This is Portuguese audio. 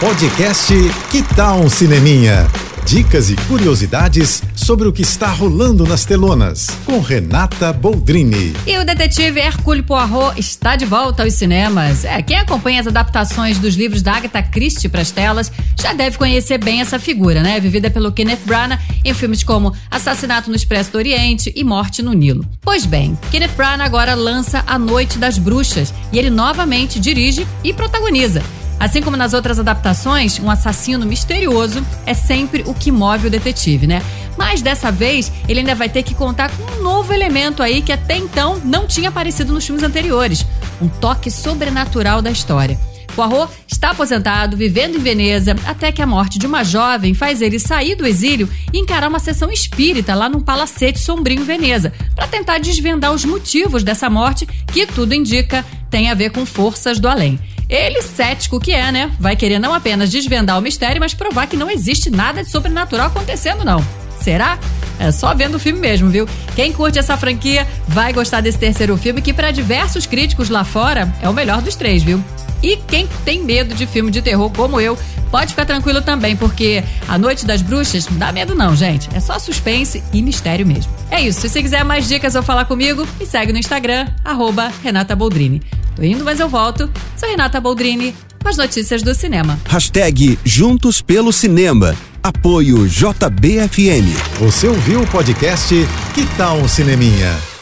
Podcast Que Tal um Cineminha? Dicas e curiosidades sobre o que está rolando nas telonas, com Renata Boldrini. E o detetive Hercule Poirot está de volta aos cinemas. É, quem acompanha as adaptações dos livros da Agatha Christie para as telas já deve conhecer bem essa figura, né? Vivida pelo Kenneth Branagh em filmes como Assassinato no Expresso do Oriente e Morte no Nilo. Pois bem, Kenneth Branagh agora lança A Noite das Bruxas e ele novamente dirige e protagoniza. Assim como nas outras adaptações, um assassino misterioso é sempre o que move o detetive, né? Mas dessa vez, ele ainda vai ter que contar com um novo elemento aí que até então não tinha aparecido nos filmes anteriores: um toque sobrenatural da história. Poirot está aposentado, vivendo em Veneza, até que a morte de uma jovem faz ele sair do exílio e encarar uma sessão espírita lá num palacete sombrio em Veneza, para tentar desvendar os motivos dessa morte, que tudo indica tem a ver com forças do além. Ele, cético que é, né? Vai querer não apenas desvendar o mistério, mas provar que não existe nada de sobrenatural acontecendo, não. Será? É só vendo o filme mesmo, viu? Quem curte essa franquia vai gostar desse terceiro filme, que para diversos críticos lá fora é o melhor dos três, viu? E quem tem medo de filme de terror como eu, pode ficar tranquilo também, porque A Noite das Bruxas não dá medo não, gente. É só suspense e mistério mesmo. É isso. Se você quiser mais dicas ou falar comigo, me segue no Instagram, arroba Renata Boldrini. Tô indo, mas eu volto. Sou Renata Boldrini com as notícias do cinema. Hashtag Juntos pelo Cinema. Apoio JBFM. Você ouviu o podcast Que Tal um Cineminha?